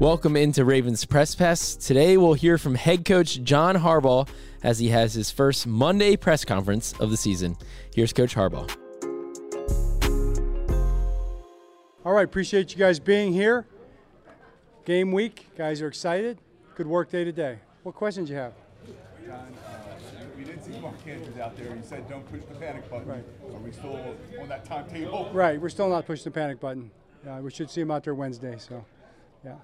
Welcome into Ravens Press Pass. Today we'll hear from head coach John Harbaugh as he has his first Monday press conference of the season. Here's Coach Harbaugh. All right, appreciate you guys being here. Game week, guys are excited. Good work day today. What questions you have? John, uh, we didn't see Mark Andrews out there. You said don't push the panic button. Right. Are we still on that timetable? Right, we're still not pushing the panic button. Uh, we should see him out there Wednesday. So, yeah.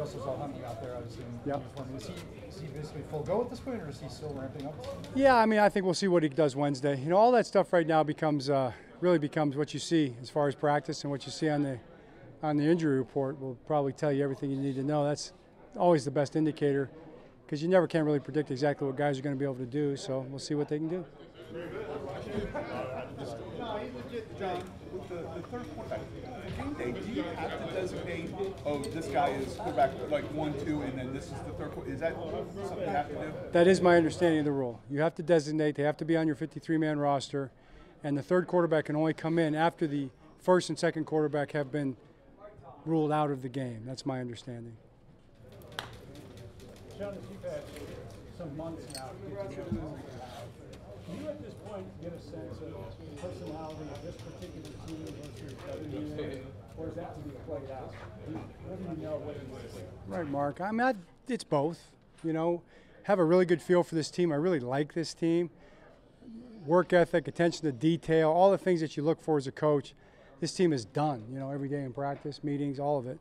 We also saw Huntley out there, obviously, in Yep. uniform. Is he, is he basically full go at this point, or is he still ramping up? Yeah, I mean, I think we'll see what he does Wednesday. You know, all that stuff right now becomes uh, really becomes what you see as far as practice and what you see on the on the injury report will probably tell you everything you need to know. That's always the best indicator because you never can really predict exactly what guys are going to be able to do. So we'll see what they can do. John, with the, the third quarterback, game day, do you have to designate, oh, this guy is quarterback like one, two, and then this is the third quarter? Is that something you have to do? That is my understanding of the rule. You have to designate, they have to be on your 53 man roster, and the third quarterback can only come in after the first and second quarterback have been ruled out of the game. That's my understanding. John, as you've had some months now can you at this point get a sense of the personality of this particular team versus the other unit, or is that to be played out? Do you- do you know? What do see? Right, Mark. I mean, I, it's both. You know, have a really good feel for this team. I really like this team. Work ethic, attention to detail, all the things that you look for as a coach. This team is done. You know, every day in practice, meetings, all of it.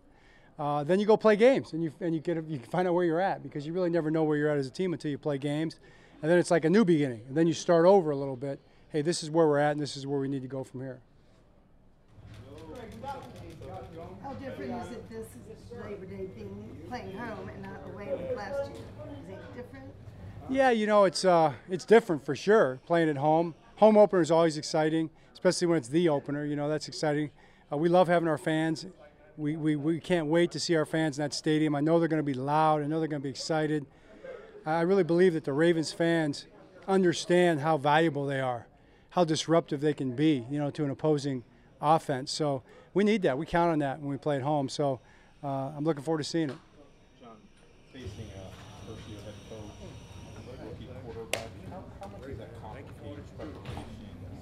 Uh, then you go play games, and you and you get a, you find out where you're at because you really never know where you're at as a team until you play games, and then it's like a new beginning. And then you start over a little bit. Hey, this is where we're at, and this is where we need to go from here. How different is it this Labor Day being playing home and not away like last year? Is it different? Yeah, you know, it's uh, it's different for sure. Playing at home, home opener is always exciting, especially when it's the opener. You know, that's exciting. Uh, we love having our fans. We, we, we can't wait to see our fans in that stadium. I know they're going to be loud. I know they're going to be excited. I really believe that the Ravens fans understand how valuable they are, how disruptive they can be, you know, to an opposing offense. So we need that. We count on that when we play at home. So uh, I'm looking forward to seeing it. John, facing a first year head coach, rookie quarterback, how, much does that complicate preparation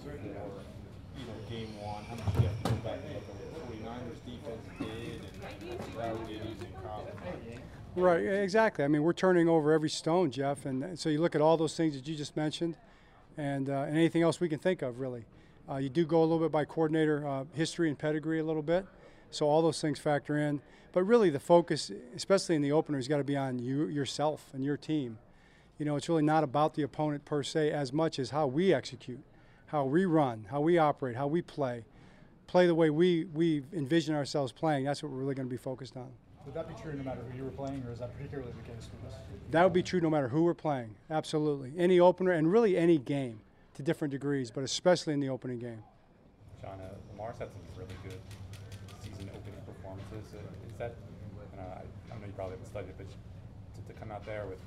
for either game one? How much do you have to go back the 49ers defense Right, exactly. I mean, we're turning over every stone, Jeff, and so you look at all those things that you just mentioned, and, uh, and anything else we can think of, really. Uh, you do go a little bit by coordinator uh, history and pedigree a little bit, so all those things factor in. But really, the focus, especially in the opener, has got to be on you yourself and your team. You know, it's really not about the opponent per se as much as how we execute, how we run, how we operate, how we play, play the way we we envision ourselves playing. That's what we're really going to be focused on. Would that be true no matter who you were playing, or is that particularly the case with this? That would be true no matter who we're playing. Absolutely. Any opener and really any game to different degrees, but especially in the opening game. John, uh, Lamar's had some really good season opening performances. Uh, is that, you know, I, I know you probably haven't studied it, but to, to come out there with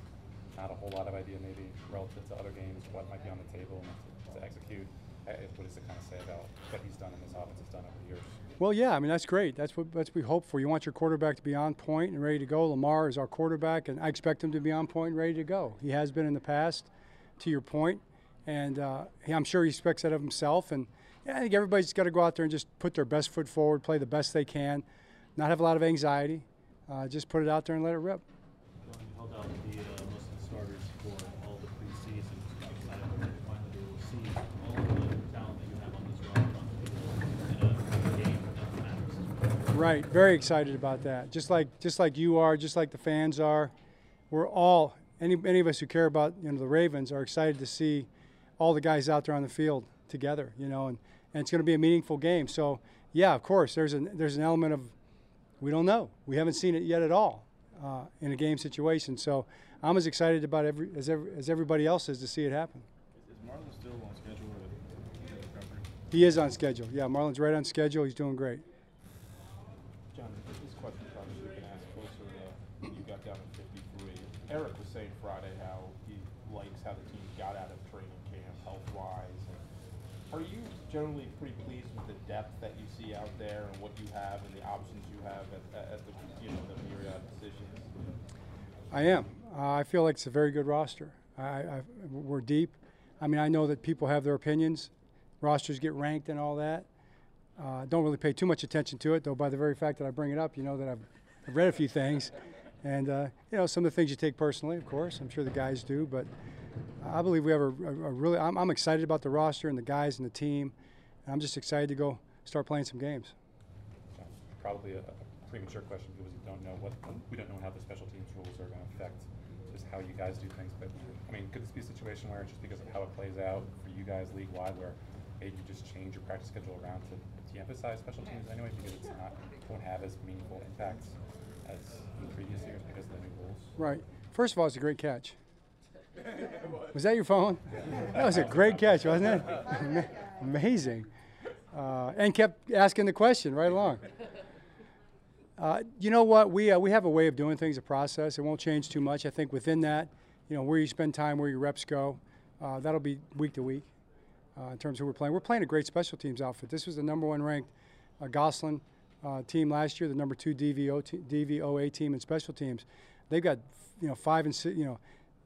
not a whole lot of idea maybe relative to other games, what might be on the table and to, to execute, uh, what does it kind of say about what he's done and this offense has done over the years? Well, yeah, I mean that's great. That's what that's what we hope for. You want your quarterback to be on point and ready to go. Lamar is our quarterback, and I expect him to be on point and ready to go. He has been in the past, to your point, and uh, I'm sure he expects that of himself. And I think everybody's got to go out there and just put their best foot forward, play the best they can, not have a lot of anxiety, uh, just put it out there and let it rip. John, you held out the, uh, most of the starters for all the preseason. Excited to finally be able to see all of the talent that you have on this roster in a game that matters. Right, very excited about that. Just like just like you are, just like the fans are. We're all any any of us who care about you know the Ravens are excited to see all the guys out there on the field together. You know, and, and it's going to be a meaningful game. So yeah, of course, there's an there's an element of we don't know. We haven't seen it yet at all uh, in a game situation. So I'm as excited about every as every, as everybody else is to see it happen. Is Marlon still on schedule? He is on schedule. Yeah, Marlon's right on schedule. He's doing great. John, this question probably should have been asked closer to when you got down to 53. Eric was saying Friday how he likes how the team got out of training camp health-wise. Are you generally pretty pleased with the depth that you see out there and what you have and the options you have at, at the you know the myriad positions? I am. Uh, I feel like it's a very good roster. I, I, we're deep. I mean, I know that people have their opinions. Rosters get ranked and all that. Uh, don't really pay too much attention to it, though. By the very fact that I bring it up, you know that I've, I've read a few things, and uh, you know some of the things you take personally, of course. I'm sure the guys do, but I believe we have a, a, a really. I'm, I'm, excited about the roster and the guys and the team. And I'm just excited to go start playing some games. Probably a, premature question because we don't know what we don't know how the special teams rules are going to affect just how you guys do things. But I mean, could this be a situation where just because of how it plays out for you guys league wide, where maybe you just change your practice schedule around to de-emphasize special teams anyway because it's not won't have as meaningful impacts as in previous years because of the new rules. Right. First of all, it's a great catch. was that your phone? That was a great catch, wasn't it? Amazing. Uh, and kept asking the question right along. Uh, you know what? We, uh, we have a way of doing things, a process. It won't change too much. I think within that, you know, where you spend time, where your reps go, uh, that'll be week to week in terms of who we're playing. We're playing a great special teams outfit. This was the number one ranked uh, Gosselin uh, team last year, the number two DVO te- DVOA team in special teams. They've got, you know, five and six, you know,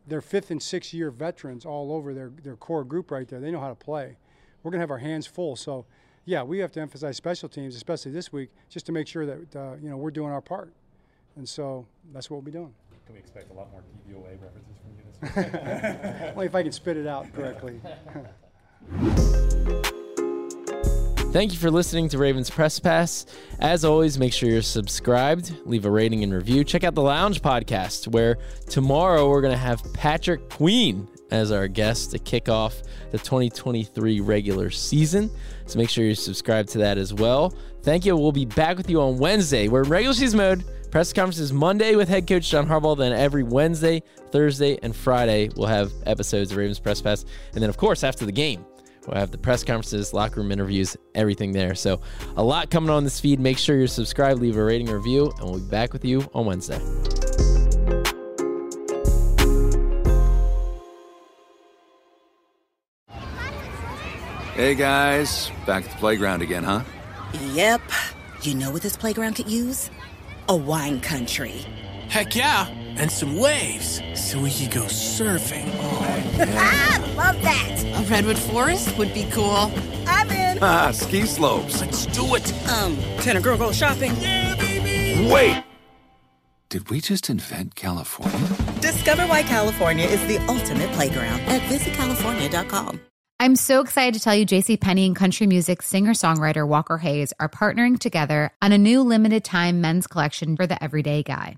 their fifth and sixth year veterans all over their, their core group right there. They know how to play. We're going to have our hands full. So, yeah, we have to emphasize special teams, especially this week, just to make sure that uh, you know we're doing our part. And so that's what we'll be doing. Can we expect a lot more DVOA references from you this week? Only if I can spit it out correctly. Thank you for listening to Ravens Press Pass. As always, make sure you're subscribed, leave a rating and review. Check out the Lounge podcast, where tomorrow we're going to have Patrick Queen as our guest to kick off the 2023 regular season. So make sure you subscribe to that as well. Thank you. We'll be back with you on Wednesday. We're in regular season mode. Press conferences Monday with head coach John Harbaugh. Then every Wednesday, Thursday, and Friday, we'll have episodes of Ravens Press Pass. And then, of course, after the game, We'll have the press conferences, locker room interviews, everything there. So, a lot coming on this feed. Make sure you're subscribed, leave a rating review, and we'll be back with you on Wednesday. Hey guys, back at the playground again, huh? Yep. You know what this playground could use? A wine country. Heck yeah, and some waves so we could go surfing. ah, love that. A redwood forest would be cool. I'm in. Ah, ski slopes. Let's do it. Um, can a girl go shopping? Yeah, baby. Wait! Did we just invent California? Discover why California is the ultimate playground at visitcalifornia.com. I'm so excited to tell you JC Penney and country music singer-songwriter Walker Hayes are partnering together on a new limited time men's collection for the everyday guy.